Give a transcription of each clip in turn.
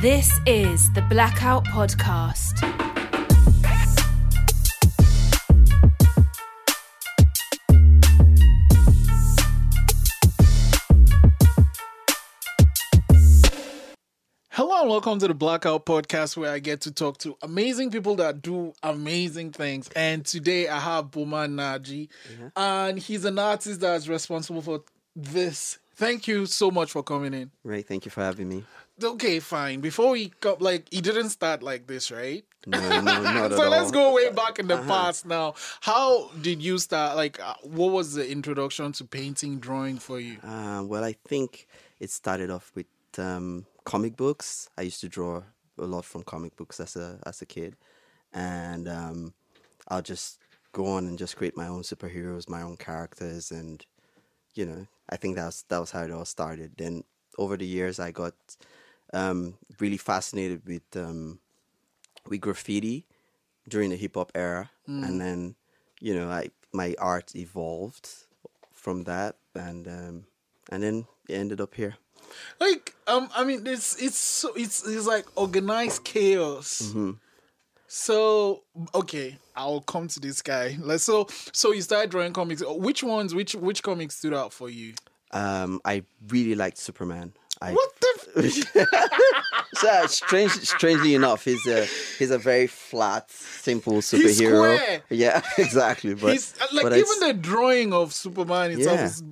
This is the Blackout Podcast. Hello and welcome to the Blackout Podcast where I get to talk to amazing people that do amazing things. And today I have Boman Naji, mm-hmm. and he's an artist that's responsible for this. Thank you so much for coming in. Right, thank you for having me. Okay, fine. Before we go, like, he didn't start like this, right? No, no, so all. let's go way back in the past now. How did you start? Like, uh, what was the introduction to painting, drawing for you? Uh, well, I think it started off with um, comic books. I used to draw a lot from comic books as a as a kid, and um, I'll just go on and just create my own superheroes, my own characters, and you know, I think that's that was how it all started. Then over the years, I got um, really fascinated with um, with graffiti during the hip hop era, and then you know, I my art evolved from that, and um, and then it ended up here. like um i mean it's it's so it's it's like organized chaos. Mm-hmm. so okay i'll come to this guy. Like so so you started drawing comics. Which ones which which comics stood out for you? Um, I really liked Superman. I, what so strange, strangely enough, he's a he's a very flat, simple superhero. Yeah, exactly. But he's uh, like but even the drawing of superman itself Yeah. is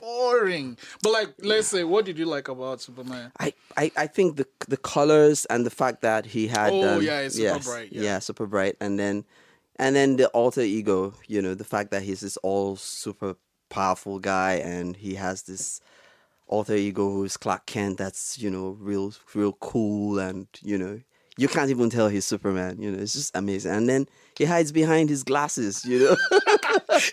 boring but like let's say what did you like about superman I, I, I think the the colors and the fact that he had Oh, um, yeah, it's super yes, bright, yeah. super bright and then and then the alter ego you know the fact that he's this all super powerful guy and he has this alter ego who's Clark Kent that's you know real real cool and you know you can't even tell he's Superman you know it's just amazing and then he hides behind his glasses you know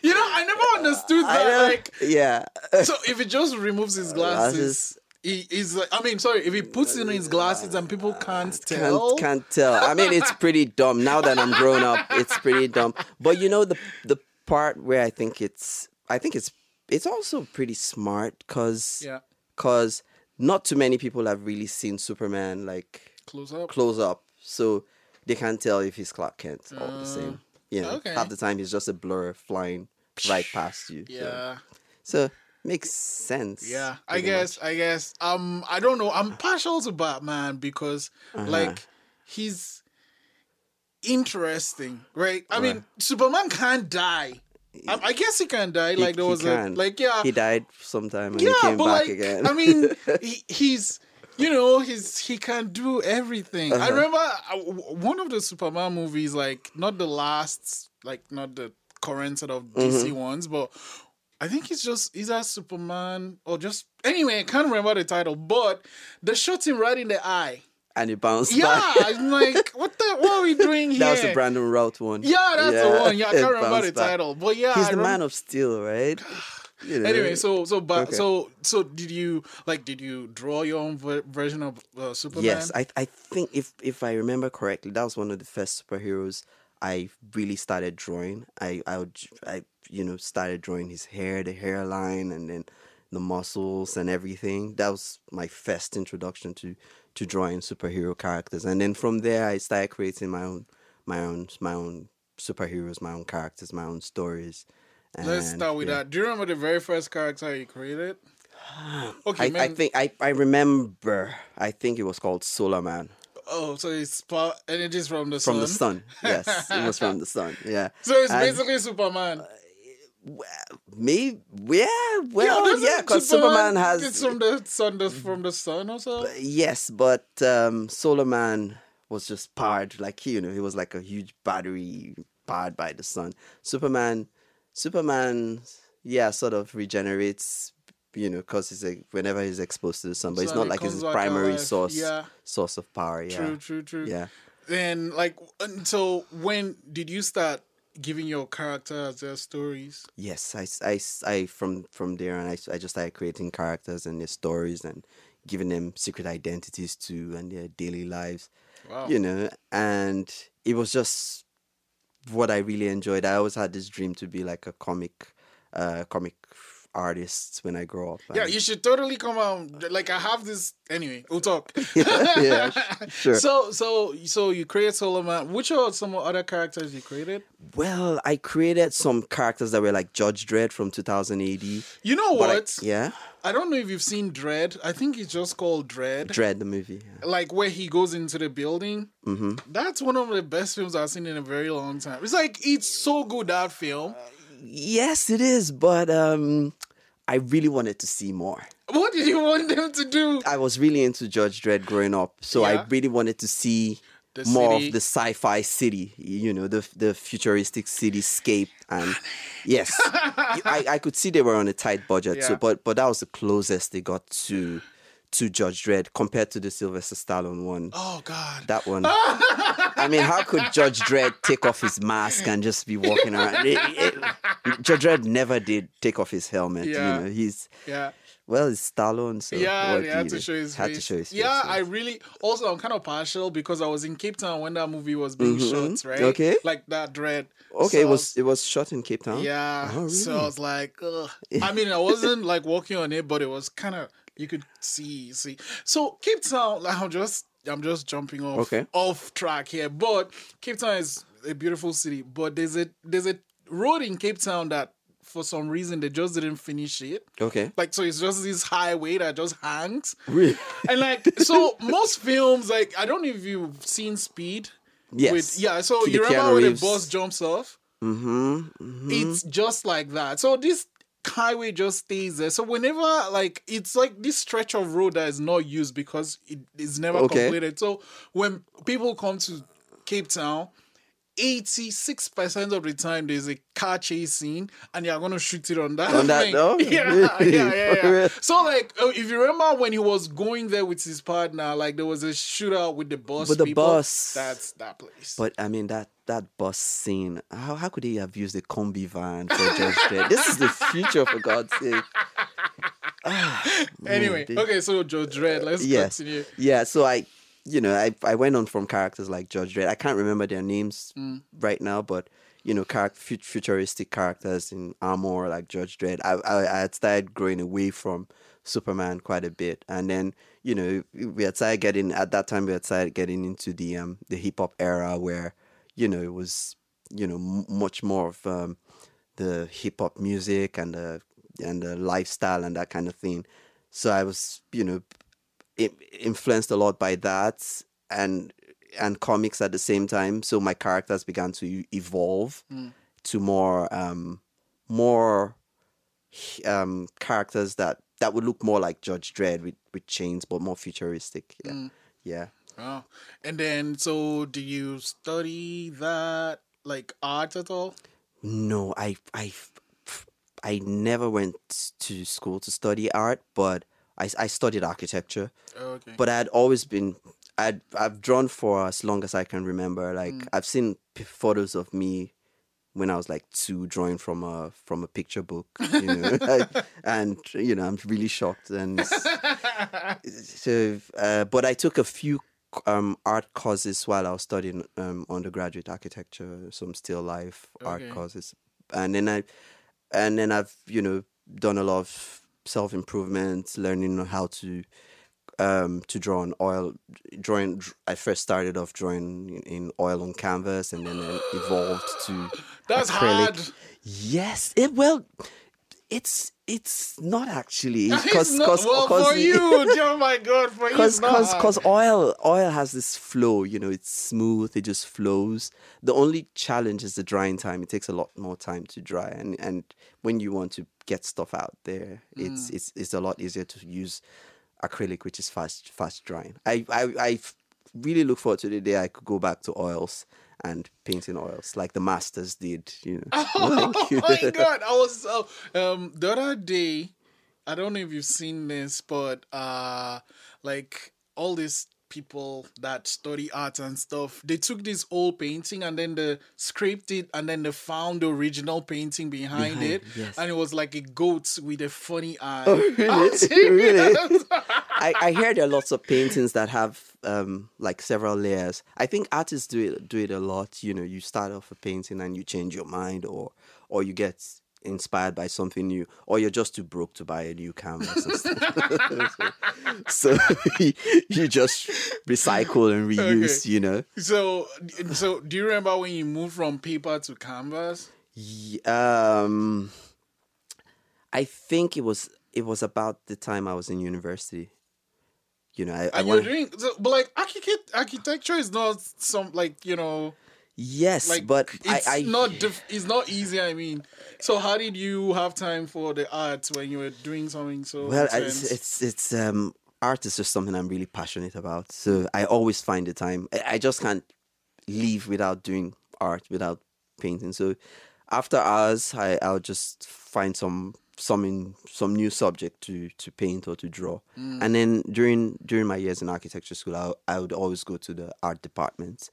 you know i never understood that like yeah so if he just removes his glasses Glasses. he is like i mean sorry if he puts in his glasses and people can't tell Can't, can't tell. I mean, it's pretty dumb. Now that I'm grown up, it's pretty dumb. But you know the the part where I think it's I think it's it's also pretty smart because yeah cause not too many people have really seen Superman like close up close up, so they can't tell if he's Clark Kent all the same. You know, Uh, okay. half the time he's just a blur flying right past you. Yeah so makes sense. Yeah, I guess. much. I guess. Um, I don't know. I'm partial to Batman because, Uh-huh. like, he's interesting, right? I mean, Superman can't die. I, I guess he can die. He- like there was can. a like yeah, He died sometime and yeah, he came but back like again. I mean, he, he's you know he's he can do everything. Uh-huh. I remember uh, one of the Superman movies, like not the last, like not the current set of DC Mm-hmm. ones, but I think he's just he's a Superman or just anyway. I can't remember the title, but they shot him right in the eye. And he bounced Yeah, back. I'm like, what the what are we doing here? That was the Brandon Routh one. Yeah, that's the one. Yeah, I can't remember the back. title, but yeah, He's I the man of steel, right? You know. Anyway, so so but Okay. so so did you like did you draw your own ver- version of uh, Superman? yes, I I think if if I remember correctly, that was one of the first superheroes I really started drawing. I I would, I you know started drawing his hair, the hairline, and then the muscles and everything. That was my first introduction to to drawing superhero characters, and then from there I started creating my own my own my own superheroes, my own characters, my own stories. Let's start with yeah. that. Do you remember the very first character you created? Okay, I, I think I, I remember. I think it was called Solar Man oh, so it's spa- energies from the from sun. the sun. Yes, it was from the sun. Yeah. So it's And basically Superman. Me. Yeah. Well, yeah, because Superman has. it's from the sun, the, from the sun also. yes, but um, Solar Man was just powered like you know he was like a huge battery powered by the sun. Superman, Superman, yeah, sort of regenerates. You know, because he's a, whenever he's exposed to the sun, but it's not it like his comes primary source Yeah. source of power. Yeah. True, true, true. Yeah. And like, so when did you start giving your characters their stories? Yes, I, I, I from from there and I, I just started creating characters and their stories and giving them secret identities too and their daily lives, Wow. you know. And it was just what I really enjoyed. I always had this dream to be like a comic, uh, comic artists when I grow up. Yeah, you should totally come out. Like I have this anyway. We'll talk. yeah, sure. So so so you create Solar Man. Which are some other characters you created? well, I created some characters that were like Judge Dredd from 2000 AD. You know but I- what? yeah, I don't know if you've seen Dredd. I think it's just called Dredd. Dredd the movie. yeah. Like where he goes into the building. Mm-hmm. That's one of the best films I've seen in a very long time. It's like it's so good that film. Yes, it is, but um, I really wanted to see more. What did you want them to do? I was really into Judge Dredd growing up, so Yeah. I really wanted to see The more city. of the sci-fi city. You know, the the futuristic cityscape, and yes, I, I could see they were on a tight budget. So, but but that was the closest they got to to Judge Dredd compared to the Sylvester Stallone one. Oh God. That one. I mean, how could Judge Dredd take off his mask and just be walking around? It- it- Judge Dredd never did take off his helmet. Yeah. You know, he's yeah. well, it's Stallone, so Yeah, they had to show his had face. to show his face. yeah, I really also I'm kind of partial because I was in Cape Town when that movie was being shot, right? Mm-hmm. Okay. Like that Dredd. Okay, So it was it was shot in Cape Town. Yeah. Oh, So I was like, Ugh. I mean, I wasn't like walking on it, but it was kind of you could see see. So Cape Town, like, I'm just I'm just jumping off Okay. off track here, but Cape Town is a beautiful city. But there's a there's a road in Cape Town that for some reason they just didn't finish it. Okay. Like so, it's just this highway that just hangs. Really? And like so, most films like I don't know if you've seen Speed. Yes. With, yeah. So you remember Keanu when the bus jumps off? Mm-hmm. It's just like that. So this highway just stays there. So whenever like it's like this stretch of road that is not used because it is never Okay. completed. So when people come to Cape Town. 86% of the time there's a car chase scene and you're gonna shoot it on that On that- no? yeah, yeah, yeah, yeah. So like uh, if you remember when he was going there with his partner, like there was a shootout with the bus. With the people, bus. That's that place. But I mean that that bus scene. How how could he have used a combi van for Judge Dredd? This is the future, for God's sake. Ah, man, anyway, they- okay, so Judge Dredd, let's yes, continue. yeah. So I, you know, I I went on from characters like Judge Dredd. I can't remember their names Mm. right now, but you know, fut- futuristic characters in armor like Judge Dredd. I, I I had started growing away from Superman quite a bit, and then you know we had started getting at that time we had started getting into the um the hip hop era where you know it was you know m- much more of um the hip hop music and the and the lifestyle and that kind of thing. So I was you know influenced a lot by that and and comics at the same time. So my characters began to evolve to more um more um characters that that would look more like Judge Dredd with with chains, but more futuristic. Yeah, yeah. Oh. And then, so do you study that, like art at all? No, I I I never went to school to study art, but I I studied architecture. Okay. but I had always been I'd I've drawn for as long as I can remember. Like I've seen p- photos of me when I was like two, drawing from a from a picture book, you know, and you know I'm really shocked. And so, uh, but I took a few um, art courses while I was studying um, undergraduate architecture, some still life art courses, and then I and then I've you know done a lot of self improvement, learning how to um to draw on oil drawing i first started off drawing in- oil on canvas and then it evolved to That's acrylic. hard. yes it well it's it's not actually It's because well, for you, oh my God, for you, because because oil oil has this flow you know it's smooth it just flows the only challenge is the drying time it takes a lot more time to dry and and when you want to get stuff out there Mm. it's it's it's a lot easier to use acrylic which is fast fast drying. I, I I really look forward to the day i could go back to oils and painting oils like the masters did you know. Oh my god i was so um the other day i don't know if you've seen this but uh like all these people that study art and stuff they took this old painting and then they scraped it and then they found the original painting behind, Behind, it yes. and it was like a goat with a funny eye Oh, really? I'm. I, I hear there are lots of paintings that have um like several layers. I think artists do it do it a lot. You know, you start off a painting and you change your mind, or or you get inspired by something new, or you're just too broke to buy a new canvas. And stuff. so you, just recycle and reuse, Okay. you know. So, so do you remember when you moved from paper to canvas? Um, I think it was it was about the time I was in university. You know, I, I And you're wanted- doing, so, but like architect, architecture is not some like you know, yes, like but it's I not diff- it's not easy. I mean, so how did you have time for the arts when you were doing something so? well, intense? it's, it's it's um art is just something I'm really passionate about. So I always find the time. I, I just can't leave without doing art, without painting. So after hours, I I'll just find some some in, some new subject to to paint or to draw. Mm. And then during during my years in architecture school, I I would always go to the art department.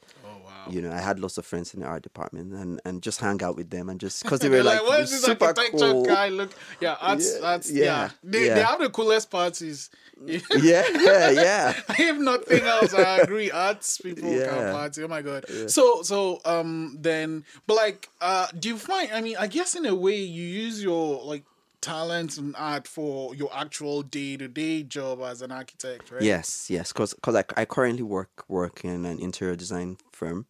Wow. You know, I had lots of friends in the art department and, and just hang out with them and just because they were like, what is this super architecture cool. guy look? Yeah, arts, Yeah, that's yeah. yeah, They, yeah. they have the coolest parties. yeah, yeah, yeah. if nothing else, I agree. Arts people can party. Oh my god. So so um then, but like, uh, do you find? I mean, I guess in a way you use your like talents and art for your actual day to day job as an architect, right? Yes, yes, because because I, I currently work work in an interior design firm,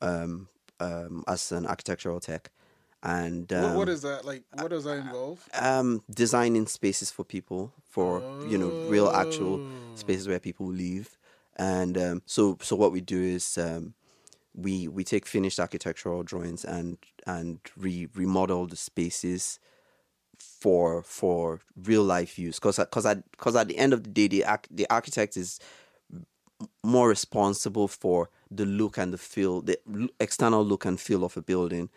um, um, as an architectural tech, and um, What, what is that like? What does that involve? um designing spaces for people for you know real actual Oh. spaces where people live, and um, so so what we do is um, we we take finished architectural drawings and and re remodel the spaces for for real life use. Because because at because at the end of the day the the architect is more responsible for the look and the feel the external look and feel of a building.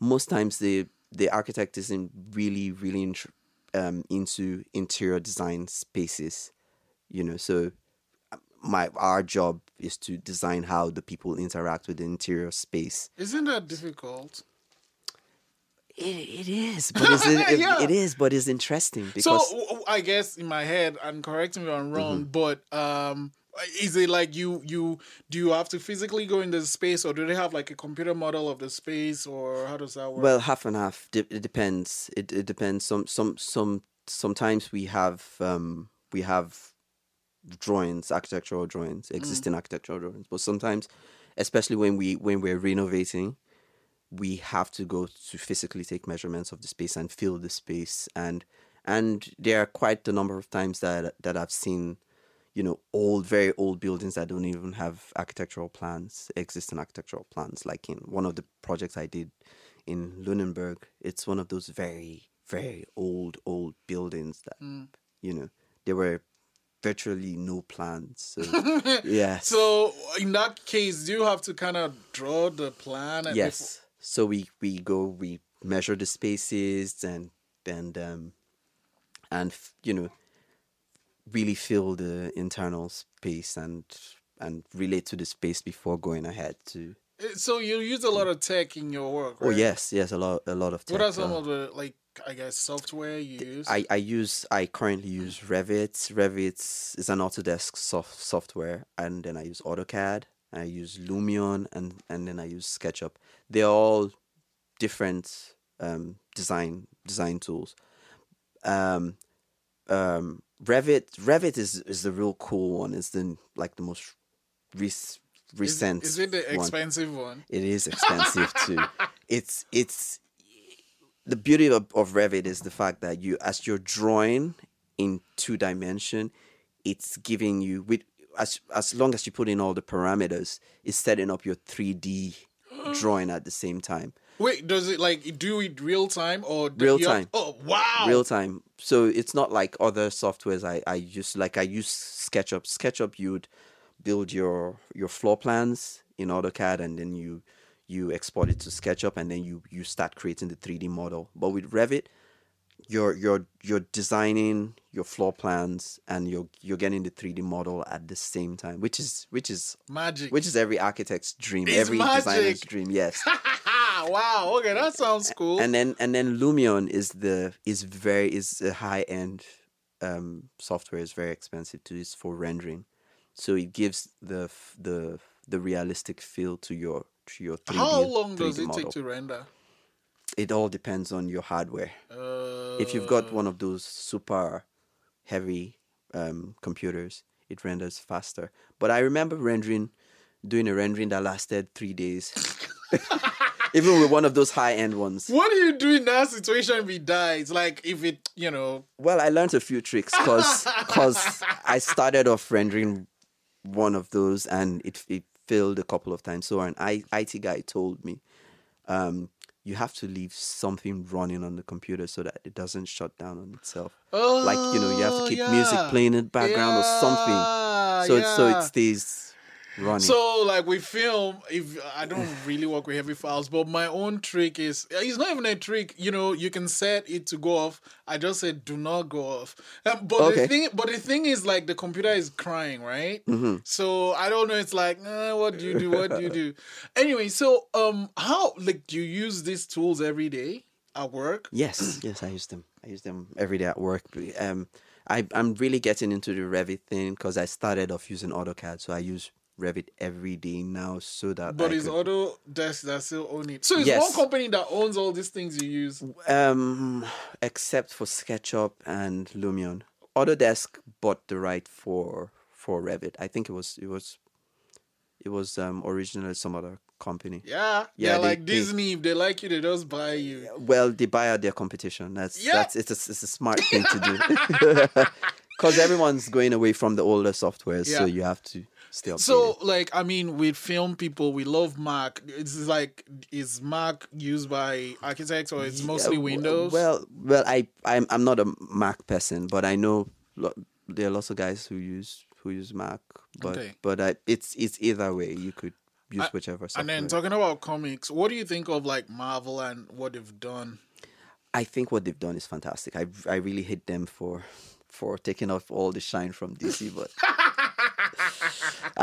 Most times the the architect isn't really really um, into interior design spaces you know? So my our job is to design how the people interact with the interior space. Isn't that difficult? It, it is but it's, it, Yeah. it is but it's interesting So because w- I guess in my head, and correct me if I'm wrong, Mm-hmm. but um, is it like you you do you have to physically go in the space, or do they have like a computer model of the space, or how does that work? Well, half and half. It depends. It it depends. Some some some sometimes we have um we have drawings, architectural drawings, existing architectural drawings. But sometimes, especially when we when we're renovating, we have to go to physically take measurements of the space and fill the space. And and there are quite a number of times that that I've seen you know old very old buildings that don't even have architectural plans existing architectural plans. Like in one of the projects I did in Lunenburg it's one of those very very old old buildings that mm. you know there were virtually no plans. So yeah so in that case, do you have to kind of draw the plan? and yes so we we go we measure the spaces and and um and you know really feel the internal space and and relate to the space before going ahead to So you use a lot of tech in your work, oh yes yes a lot a lot of tech. What are some uh, of the like I guess software you use? I, I use I currently use Revit. Revit is an Autodesk soft software, and then I use AutoCAD. I use Lumion, and and then I use SketchUp. They're all different um, design design tools. Um, um, Revit Revit is is the real cool one. It's the like the most rec- is, recent. is it the one. expensive one? It is expensive too. It's it's the beauty of, of Revit is the fact that you as you're drawing in two dimension, it's giving you with as as long as you put in all the parameters, it's setting up your three D drawing at the same time. Wait, does it like do it real time or Real you have- time. oh wow! Real time. So it's not like other softwares I, I use like I use SketchUp. SketchUp you'd build your your floor plans in AutoCAD and then you you export it to SketchUp and then you you start creating the 3D model. But with Revit, you're you're you're designing your floor plans and you're you're getting the 3D model at the same time, which is which is magic. which is every architect's dream, It's every designer's dream. Yes. wow. Okay, that sounds cool. and then and then Lumion is the is very is a high end um, software. is very expensive too. It's for rendering, so it gives the the the realistic feel to your to your 3D. How long does 3D it take to render? It all depends on your hardware. Uh, if you've got one of those super heavy um, computers, it renders faster. But I remember rendering, doing a rendering that lasted three days, even with one of those high end ones. what do you do in that situation if it dies? Like if it, you know, Well, I learned a few tricks because cause I started off rendering one of those and it it failed a couple of times. So an IT guy told me, um, you have to leave something running on the computer so that it doesn't shut down on itself. like you know, you have to Oh, keep music playing in the background or something, Yeah, so it, so it stays running. So like we film, if I don't really work with heavy files, but my own trick is it's not even a trick. You know, you can set it to go off. I just said do not go off. Um, but Okay. the thing, but the thing is like the computer is crying, right? Mm-hmm. So I don't know. It's like, uh, what do you do? What do you do? anyway, so um, how like do you use these tools every day at work? Yes, yes, I use them. I use them every day at work. Um, I I'm really getting into the Revit thing because I started off using AutoCAD, so I use Revit every day now, so that. But I it's could- Autodesk that still own it. So it's Yes. one company that owns all these things you use. um, except for SketchUp and Lumion, Autodesk bought the right for for Revit. I think it was it was it was um originally some other company. Yeah, Yeah, yeah, they- like they- Disney. If they like you, they just buy you. Well, they buy out their competition. That's Yeah. that's it's a, it's a smart thing to do. Because everyone's going away from the older software, so you have to updated. So, like, I mean, with film people, we love Mac. It's like, is Mac used by architects or it's mostly Yeah, w- Windows? Well, well, I I'm I'm not a Mac person, but I know lo- there are lots of guys who use who use Mac. But Okay. but I, it's it's either way. You could use I- whichever software. and then talking about comics, what do you think of like Marvel and what they've done? I think what they've done is fantastic. I I really hate them for for taking off all the shine from DC, but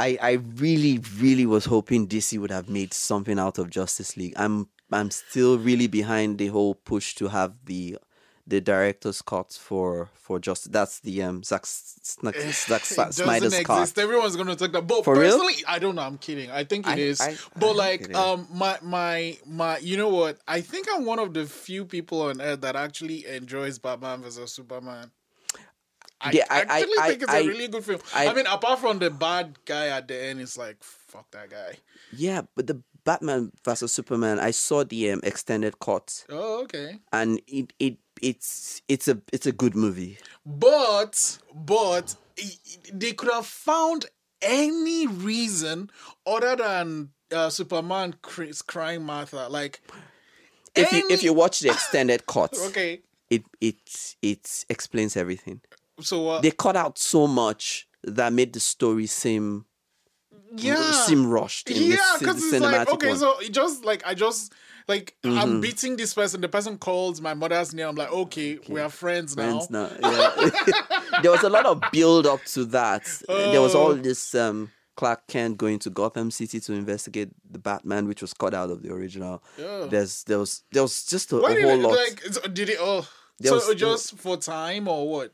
I I really really was hoping DC would have made something out of Justice League. I'm I'm still really behind the whole push to have the the director's cut for for just that's the um Zack Zack It doesn't Snyder's exist. cut. Everyone's gonna take that. But For real? I don't know. I'm kidding. I think it I- is. I- I but like, um, my my my, you know what? I think I'm one of the few people on earth that actually enjoys Batman versus Superman. I Yeah, I- I- actually I- think it's a really good film. I, mean, apart from the bad guy at the end, it's like fuck that guy. Yeah, but the Batman versus Superman, I saw the um, extended cut, Oh, okay. and it it it's it's a it's a good movie. But but they could have found any reason other than uh, Superman cr- crying Martha. Like If you if you watch the extended cut, okay, it it it explains everything. So uh, They cut out so much that made the story seem yeah, seem rushed. In yeah, because it's like okay, one. so it just like I just like Mm-hmm. I'm beating this person. The person calls my mother's name. I'm like, okay, we are friends, Friends now. now. Yeah. there was a lot of build up to that. There was all Oh. this um, Clark Kent going to Gotham City to investigate the Batman, which was cut out of the original. Yeah. There's there was there was just a, a did whole it, lot. like did it? Oh, There so was- just for time or what?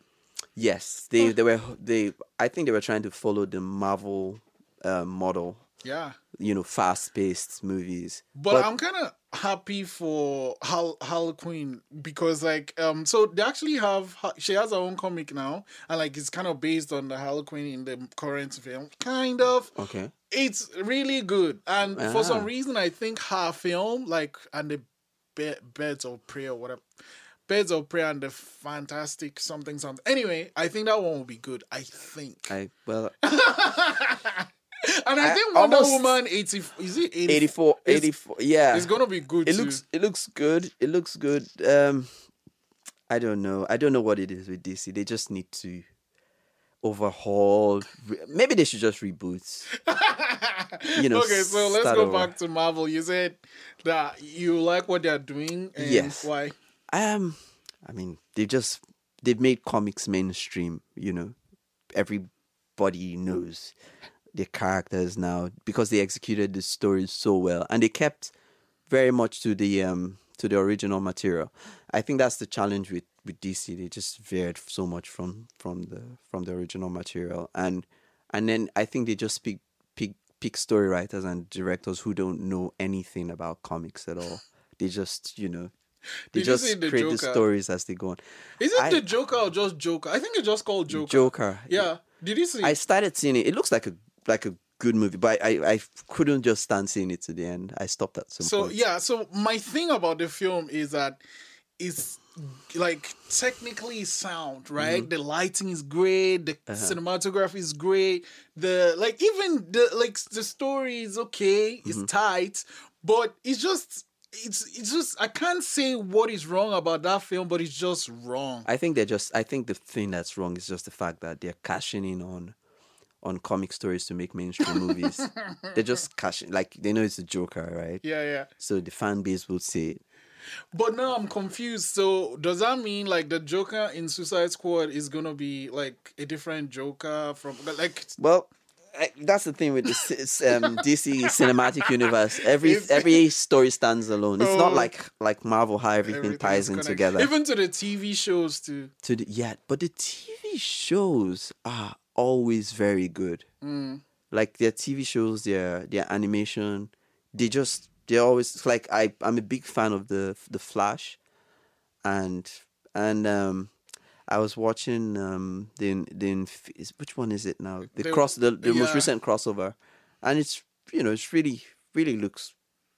Yes, they they were they. I think they were trying to follow the Marvel uh, model. Yeah. You know, fast paced movies. But, I'm kind of happy for Hal Harley Quinn because like um so they actually have she has her own comic now and like it's kind of based on the Harley Quinn in the current film kind of okay. it's really good and for some Ah. reason I think her film like and the Be- Birds of Prey or whatever Birds of Prey and the Fantastic something something anyway I think that one will be good I think I well and I, I think Wonder Woman 80 is it 80, 84, It's- 84 Yeah, it's gonna be good it too. looks it looks good. It looks good. Um, I don't know. I don't know what it is with DC. They just need to overhaul. Maybe they should just reboot. you know, okay, so let's go over. back to Marvel. You said that you like what they're doing, and Yes. why? Um, I mean, they just they've made comics mainstream. You know, everybody knows the characters now because they executed the stories so well, and they kept very much to the um to the original material. I think that's the challenge with with DC. They just veered so much from from the from the original material, and and then I think they just pick pick pick story writers and directors who don't know anything about comics at all. They just you know They Did just the create the stories as they go on. Is it I- the Joker or just Joker? I think it's just called Joker. Joker. Yeah. Did you see? I started seeing it. It looks like a like a good movie, but I, I couldn't just stand seeing it to the end. I stopped at some so point. yeah. So my thing about the film is that it's like technically sound, right? Mm-hmm. The lighting is great. The Uh-huh. cinematography is great. The like even the like the story is okay. It's Mm-hmm. tight, but it's just. It's it's just I can't say what is wrong about that film, but it's just wrong. I think they're just. I think the thing that's wrong is just the fact that they're cashing in on, on comic stories to make mainstream movies. They're just cashing, like they know it's a Joker, right? Yeah, yeah. So the fan base will say, it. But now I'm confused. So does that mean like the Joker in Suicide Squad is gonna be like a different Joker from like well. I, that's the thing with the um, DC cinematic universe. Every It's- every story stands alone. It's not Oh. like like Marvel how everything ties in connected. together. Even to the TV shows too. to the yeah, but the TV shows are always very good. Mm. Like their TV shows, their their animation, they just they're always like I I'm a big fan of the the Flash, and and um I was watching um the the which one is it now the, The- cross the the most recent crossover, and it's you know it's really really looks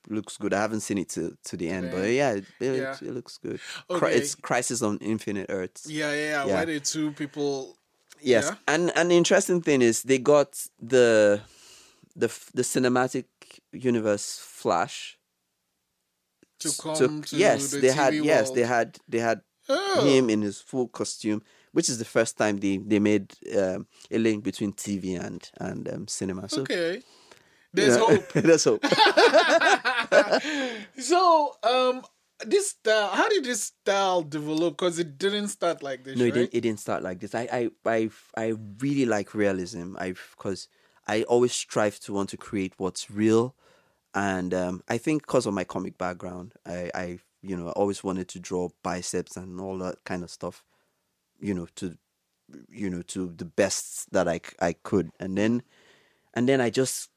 looks good. I haven't seen it to to the end, but yeah, it, it, Yeah. Looks, it looks good. Okay. It's Crisis on Infinite Earths. Yeah, yeah, yeah. Yeah. Why the two people Yes, Yeah. and and the interesting thing is they got the the the cinematic universe Flash to come to, yes the they TV had yes they had they had Oh. him in his full costume, which is the first time they they made um, a link between TV and and um, cinema. So Okay. There's yeah, hope. there's hope. So, um, this style, how did this style develop? Because it didn't start like this, No, right? it didn't. It didn't start like this. I, I, I, I really like realism. I, because I always strive to want to create what's real, and um, I think because of my comic background, I, I, you know, I always wanted to draw biceps and all that kind of stuff, you know, to, you know, to the best that I I could, and then, and then I just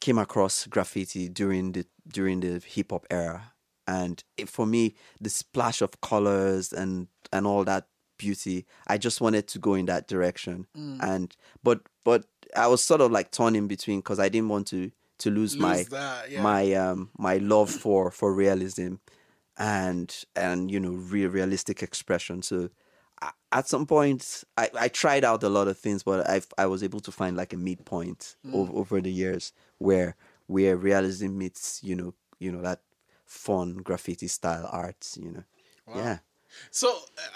came across graffiti during the during the hip hop era, and it, for me, the splash of colors and and all that beauty, I just wanted to go in that direction. Mm. And but but I was sort of like torn in between because I didn't want to to lose, my that, yeah. my um my love for for realism and and you know real realistic expression. So at some point I, I tried out a lot of things but I I was able to find like a midpoint Mm. over, over the years where where realism meets you know you know that fun graffiti style art you know yeah So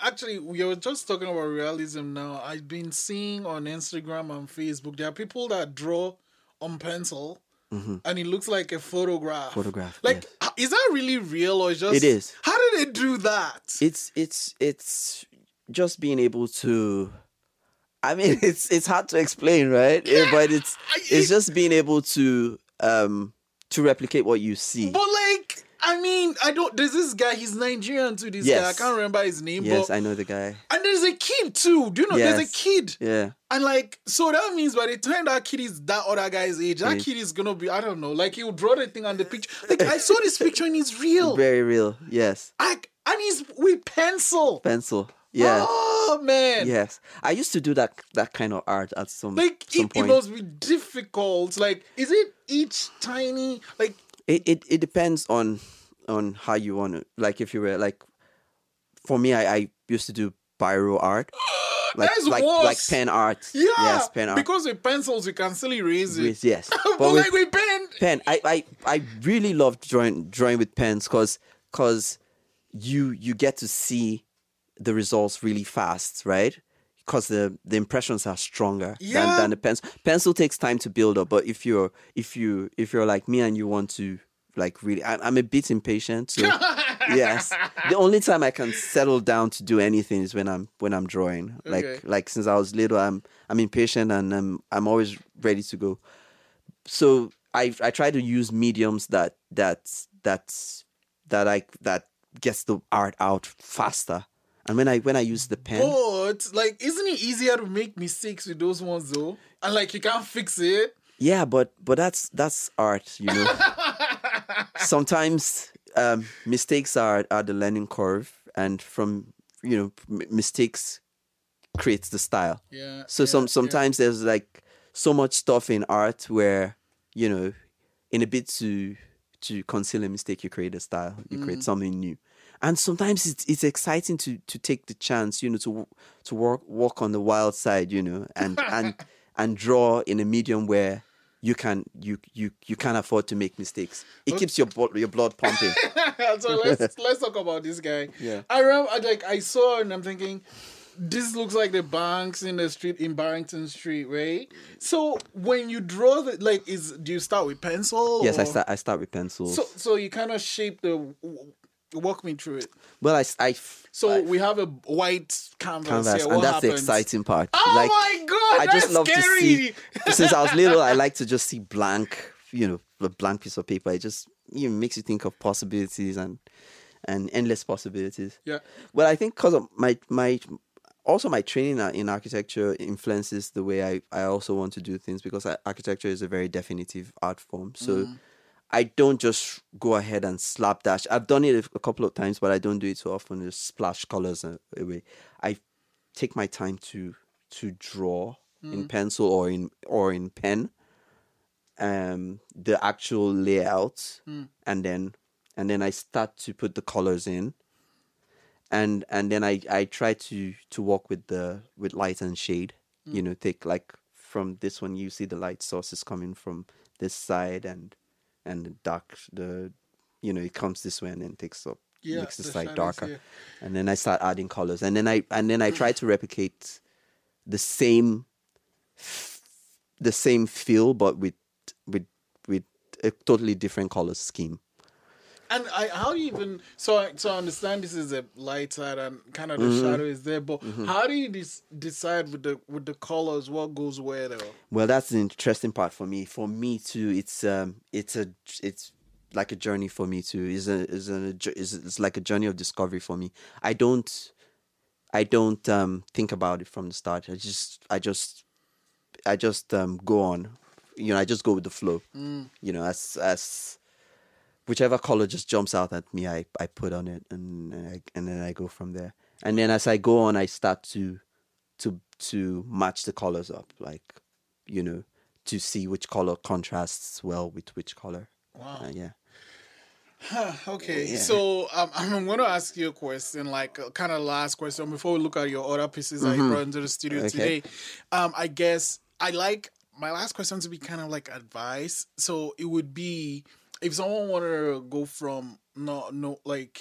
actually, we were just talking about realism now. I've been seeing on Instagram and Facebook there are people that draw on pencil, and it looks like a photograph. Mm-hmm. Photograph, Like, yes. Is that really real or just? It is. How did they do that? it's it's it's just being able to I mean it's it's hard to explain right Yeah, but it's it's just being able to um to replicate what you see but like, I mean, I don't. There's this guy. He's Nigerian too. This guy. I can't remember his name. yes but I know the guy and there's a kid too. Do you know? There's a kid. yeah And like, so that means by the time that kid is that other guy's age, that Age. kid is gonna be, I don't know, like he'll draw the thing on the picture. Like I saw this picture and it's real. very real yes I, and he's with pencil. pencil yeah Oh man. yes I used to do that that kind of art at some Like some it, it point must be difficult. Like, is it each tiny like it, it it depends on on how you want to like if you were like for me I, I used to do biro art. Like like like pen art. Yeah, yes pen art. because with pencils you can still erase it. With- yes. But, but with like with pen, pen I, I I really love drawing drawing with pens because cause you you get to see the results really fast right because the the impressions are stronger Yeah. than, than the pencil pencil takes time to build up but if you're if you if you're like me and you want to like really I, i'm a bit impatient so yes the only time i can settle down to do anything is when i'm when i'm drawing like Okay. like since i was little i'm i'm impatient and i'm i'm always ready to go so I I try to use mediums that that that that I that gets the art out faster. And when I when I use the pen, but like, isn't it easier to make mistakes with those ones though? And like you can't fix it. yeah, but but that's that's art, you know. Sometimes um, mistakes are are the learning curve, and from you know m- mistakes creates the style. Yeah. So yeah, some yeah. sometimes there's like so much stuff in art where you know, in a bit to to conceal a mistake, you create a style, you Mm. create something new, and sometimes it's it's exciting to to take the chance, you know, to to work walk on the wild side, you know, and and and draw in a medium where you can you you you can't afford to make mistakes. It keeps your blood your blood pumping. so let's let's talk about this guy. Yeah. I remember like I saw and I'm thinking, this looks like the banks in the street in Barrington Street, right? So when you draw the like, is do you start with pencil? yes, I start I start with pencils. So so you kind of shape the. Walk me through it. well, I So I we have a white canvas, canvas, here. What and that's the exciting part. Oh like, my god! I just that's love scary. to see. Since I was little, I like to just see blank, you know, a blank piece of paper. It just you know, makes you think of possibilities and and endless possibilities. Yeah. Well, I think because of my my also my training in architecture influences the way I I also want to do things because uh, architecture is a very definitive art form. So. Mm. I don't just go ahead and slap dash. I've done it a couple of times, but I don't do it so often. Just splash colors uh, away. I take my time to to draw in hmm. pencil or in or in pen um the actual layout hmm. and then and then I start to put the colors in and and then I I try to to work with the with light and shade hmm. you know take like from this one you see the light sources coming from this side and and the dark the you know it comes this way and then takes up Yeah, makes the the side darker. yeah. and then I start adding colors. And then I and then I try to replicate the same the same feel but with with with a totally different color scheme And I, how do you even so I, so I understand this is a light side and kind of the Mm-hmm. shadow is there, but how do you dis- decide with the with the colors what goes where though? Well, that's the interesting part for me. For me too, it's um, it's a it's like a journey for me too. Is a is a is it's like a journey of discovery for me. I don't, I don't um think about it from the start. I just I just, I just um go on. You know, I just go with the flow. You know, as as whichever color just jumps out at me, I, I put on it, and and, I, and then I go from there. And then as I go on, I start to to to match the colors up, like you know, to see which color contrasts well with which color. Wow. Uh, yeah. Okay, Yeah. so um, I'm going to ask you a question, like a kind of last question before we look at your other pieces that you brought into the studio Mm-hmm. Okay. today. Um, I guess I like my last question to be kind of like advice. So it would be if someone wanted to go from no no like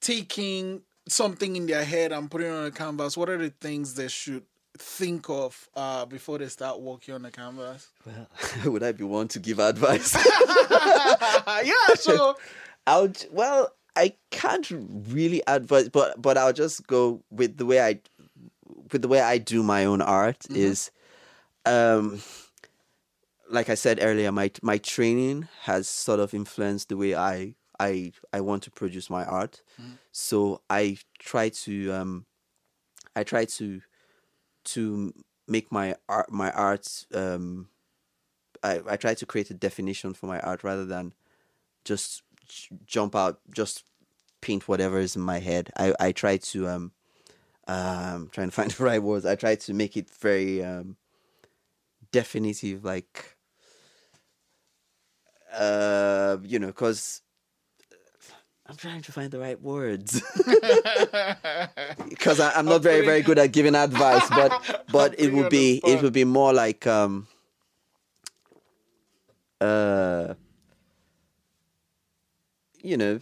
taking something in their head and putting it on a canvas, what are the things they should think of uh, before they start working on the canvas? Well, would I be one to give advice? yeah, so I'll well, I can't really advise, but but I'll just go with the way I with the way I do my own art is, um, like I said earlier, my my training has sort of influenced the way I I I want to produce my art. So I try to um, I try to to make my art my art um I, I try to create a definition for my art rather than just j- jump out just paint whatever is in my head. I i try to um um trying to find the right words. I try to make it very um definitive like uh you know because i'm trying to find the right words. Because i'm not very very good at giving advice but but it would be it would be more like um uh you know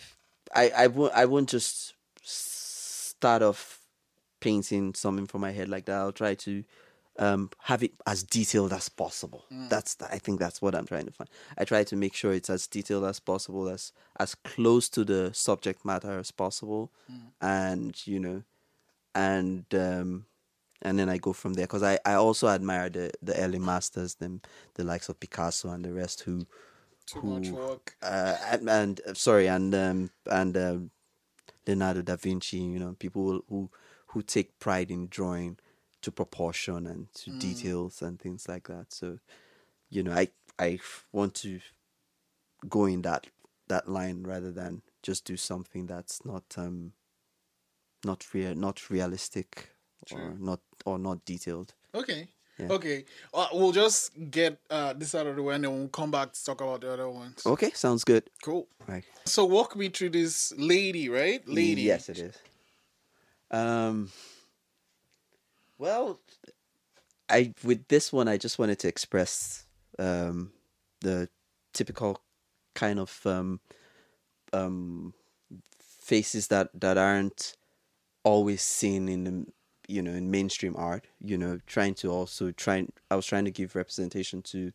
i i won't i won't just start off painting something from my head like that. I'll try to um have it as detailed as possible. That's the, i think that's what i'm trying to find. I try to make sure it's as detailed as possible as as close to the subject matter as possible. And you know and um and then I go from there. Because I, I also admire the, the early masters, them the likes of Picasso and the rest who too much who- work. uh, and, and uh, sorry and um, and um, Leonardo da Vinci, you know, people who who take pride in drawing to proportion and to details and things like that. So, you know, I I want to go in that that line rather than just do something that's not um not real not realistic or not or not detailed. Okay. Yeah. Okay. Uh, we'll just get uh, this out of the way and then we'll come back to talk about the other ones. Okay, sounds good. Cool. Right. So walk me through this lady, right? Lady. Yes, it is. Um. Well, I with this one, I just wanted to express um, the typical kind of um, um, faces that that aren't always seen in the you know in mainstream art. You know, trying to also try. I was trying to give representation to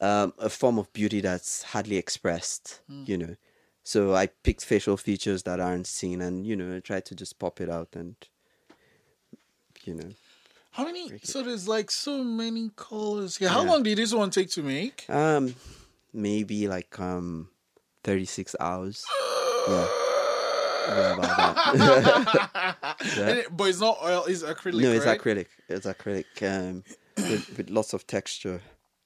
um, a form of beauty that's hardly expressed. You know, so I picked facial features that aren't seen, and you know, I tried to just pop it out, and you know, How many? So there's like so many colors. Yeah. How Yeah. long did this one take to make? um, maybe like um, thirty six hours. yeah. Yeah. And it- but it's not oil. It's acrylic. no, it's right? acrylic. It's acrylic. Um, with, with lots of texture.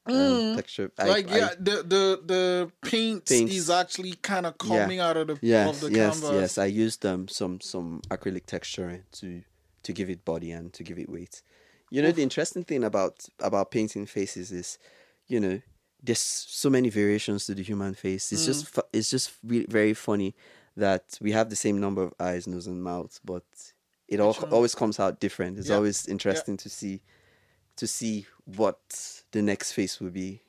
Um, texture. I- Like I- yeah, the the the paint Paints. is actually kind of coming out of the Yes, of the yes, canvas. yes. I used um some some acrylic texture to to give it body and to give it weight. You know, the interesting thing about about painting faces is, you know, there's so many variations to the human face. It's just Mm. fu- it's just re- very funny that we have the same number of eyes, nose, and mouth, but it all always comes out different. It's Yeah, always interesting to see to see what the next face will be.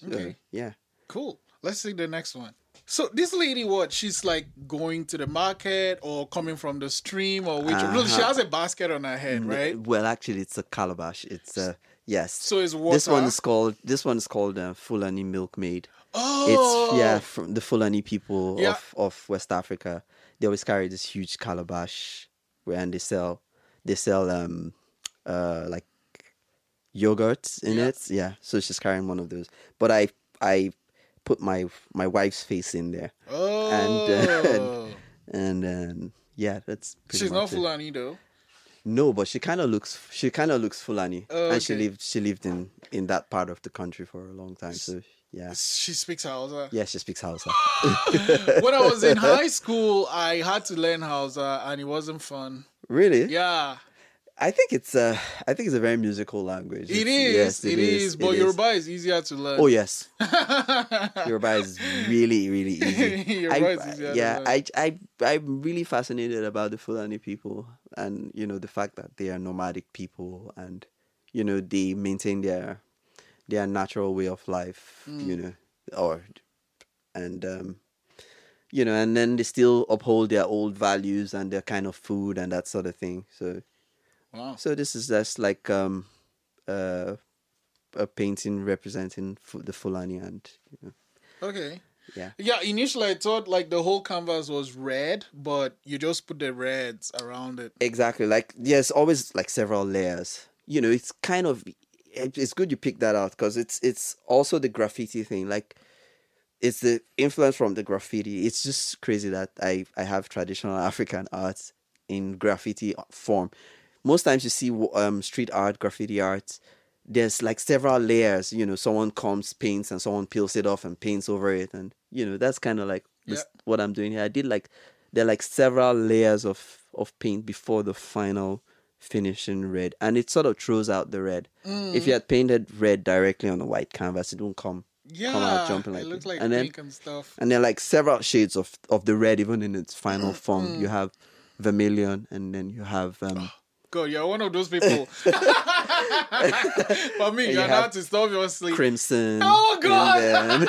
So, Okay. yeah. Cool. Let's see the next one. So this lady, what? She's like going to the market or coming from the stream or which? Really, she Uh-huh. has a basket on her head, right? Well, actually, it's a calabash. It's uh, yes. So it's water. This one is called this one is called uh, Fulani milkmaid. Oh, It's yeah from the Fulani people Yeah. of, of West Africa. They always carry this huge calabash, where and they sell they sell um uh like yogurt in Yeah. it. Yeah, so she's carrying one of those. But I I put my my wife's face in there, uh, Oh, and, and then yeah, that's pretty she's not it. Fulani though. No, but she kind of looks she kind of looks Fulani, Oh, and she lived she lived in in that part of the country for a long time. So yeah, She speaks Hausa. yeah, she speaks Hausa. when I was in high school, I had to learn Hausa, and it wasn't fun. really? Yeah, I think it's a I think it's a very musical language. it is. Yes, it is. But it is. Yoruba is easier to learn. Oh yes, Yoruba is really really easy. Yoruba I, is easier to yeah, learn. I I I'm really fascinated about the Fulani people, and you know the fact that they are nomadic people, and you know they maintain their their natural way of life. Mm. You know, or and um, you know, and then they still uphold their old values and their kind of food and that sort of thing. So Wow. so this is just like um, uh, a painting representing the Fulani, and you know, Okay. yeah, Yeah, initially I thought like the whole canvas was red, but you just put the reds around it. exactly. Like there's always like several layers. You know, it's kind of it's good you pick that out because it's it's also the graffiti thing. Like it's the influence from the graffiti. It's just crazy that I I have traditional African art in graffiti form. Most times you see um street art, graffiti art. There's like several layers. You know, someone comes, paints, and someone peels it off and paints over it, and you know that's kind of like this, what I'm doing here. I did like there are like several layers of of paint before the final finishing red, and it sort of throws out the red. If you had painted red directly on a white canvas, it wouldn't come Yeah, come out jumping like it looks like and then and stuff. and there are like several shades of of the red even in its final form Mm. you have vermilion and then you have um God, you're one of those people. For me, And you're you an artist, obviously. crimson Oh, God!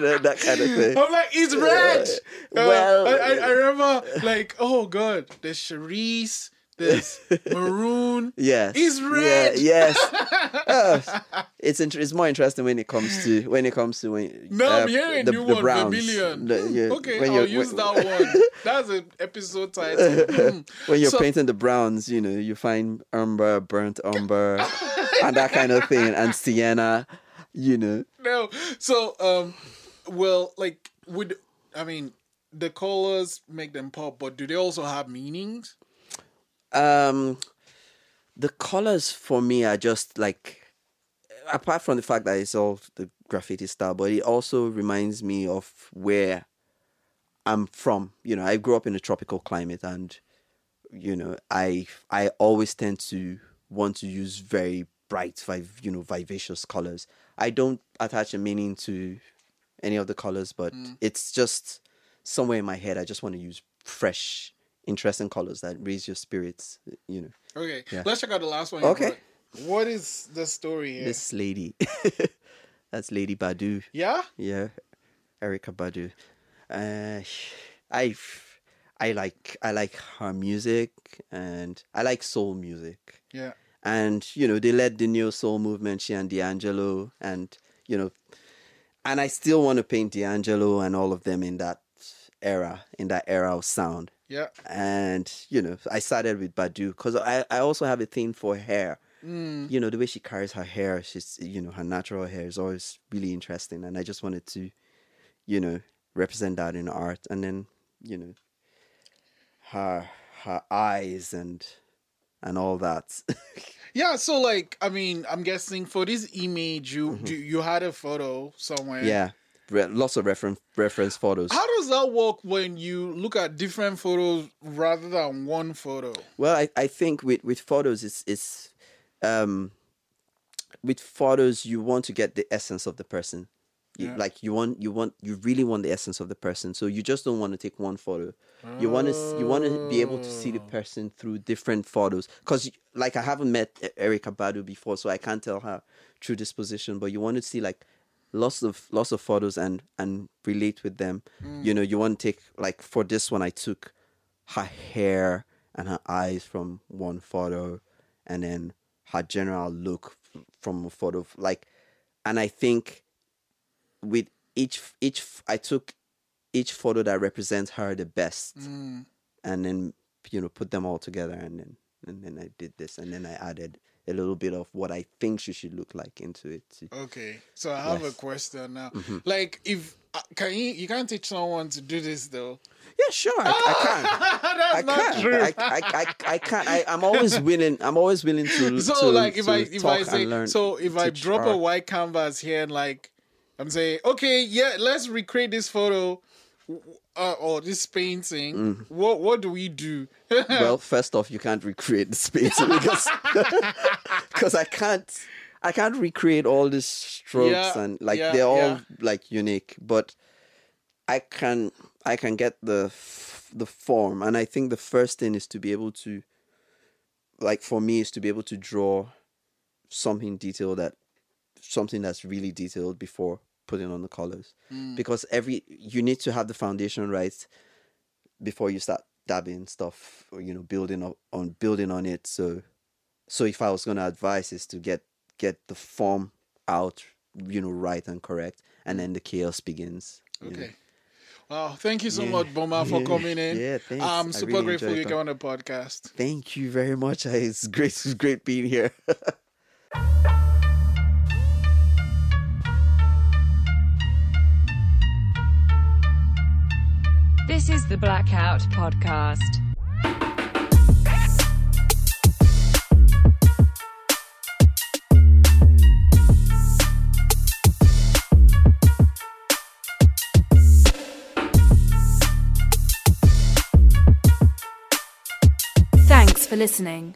then- that kind of thing I'm like, it's red. Uh, well- I, I, I remember, like, oh god, there's cerise, there's maroon. yes It's Yeah, red. yes Uh, it's int- it's more interesting when it comes to when it comes to when No, uh, the, new the one, browns. Vermilion. The- Hmm, yeah, okay, when I'll use when- that one. That's an episode title. Hmm. when you're So- painting the browns, you know, you find umber, burnt umber, and that kind of thing, and sienna, you know. no. So, um, well, like, would I mean the colors make them pop, but do they also have meanings? Um, the colors for me are just like, apart from the fact that it's all the graffiti style, but it also reminds me of where I'm from. You know, I grew up in a tropical climate, and you know, I I always tend to want to use very bright, viv- you know, vivacious colors. I don't attach a meaning to any of the colors, but it's just somewhere in my head. I just want to use fresh, interesting colors that raise your spirits. You know, Okay, Yeah. let's check out the last one. Okay. What is the story here? this lady, that's Lady Badu. Yeah. Yeah, Erykah Badu. Uh, I I like I like her music and I like soul music. Yeah. And you know they led the neo soul movement. She and D'Angelo, and you know, and I still want to paint D'Angelo and all of them in that era, in that era of sound. Yeah. And you know, I started with Badu because I I also have a thing for hair. Mm. You know the way she carries her hair, she's you know her natural hair is always really interesting, and I just wanted to, you know, represent that in art, and then you know, her her eyes and and all that. Yeah. So, like, I mean, I'm guessing for this image, you you, you had a photo somewhere. Mm-hmm. yeah, Re- lots of reference reference photos. How does that work when you look at different photos rather than one photo? Well, I, I think with, with photos, it's it's um, with photos you want to get the essence of the person. You, Yeah. Like you want you want you really want the essence of the person. So you just don't want to take one photo. You want to you want to be able to see the person through different photos. Because like I haven't met Erykah Badu before, so I can't tell her true disposition. But you want to see like lots of lots of photos and and relate with them. You know, you want to take like for this one I took her hair and her eyes from one photo and then her general look from a photo like and i think with each each i took each photo that represents her the best Mm. and then you know put them all together and then and then i did this and then i added a little bit of what i think she should look like into it too. Okay, so I have Yes. a question now. Mm-hmm. Like, if uh, can you you can't teach someone to do this though? yeah sure i, I can That's I not can. true. I, I, I, I can't. I, I'm always willing. I'm always willing to. so to, like if I if I say learn, so if I drop a white canvas here and like I'm saying okay yeah let's recreate this photo uh, or this painting Mm. what what do we do well, first off, you can't recreate the space because because I can't I can't recreate all these strokes Yeah, and like yeah, they're all yeah. like unique, but I can I can get the f- the form, and I think the first thing is to be able to like for me is to be able to draw something detailed that something that's really detailed before putting on the colors Mm. because every you need to have the foundation right before you start dabbing stuff or you know building up on building on it so so if i was going to advise is to get get the form out you know right and correct and then the chaos begins you know. okay wow thank you so Yeah. much Boma for Yeah. coming in Yeah, thanks. I'm super really grateful you came on the podcast thank you very much it's great it's great being here This is the Blackout Podcast. Thanks for listening.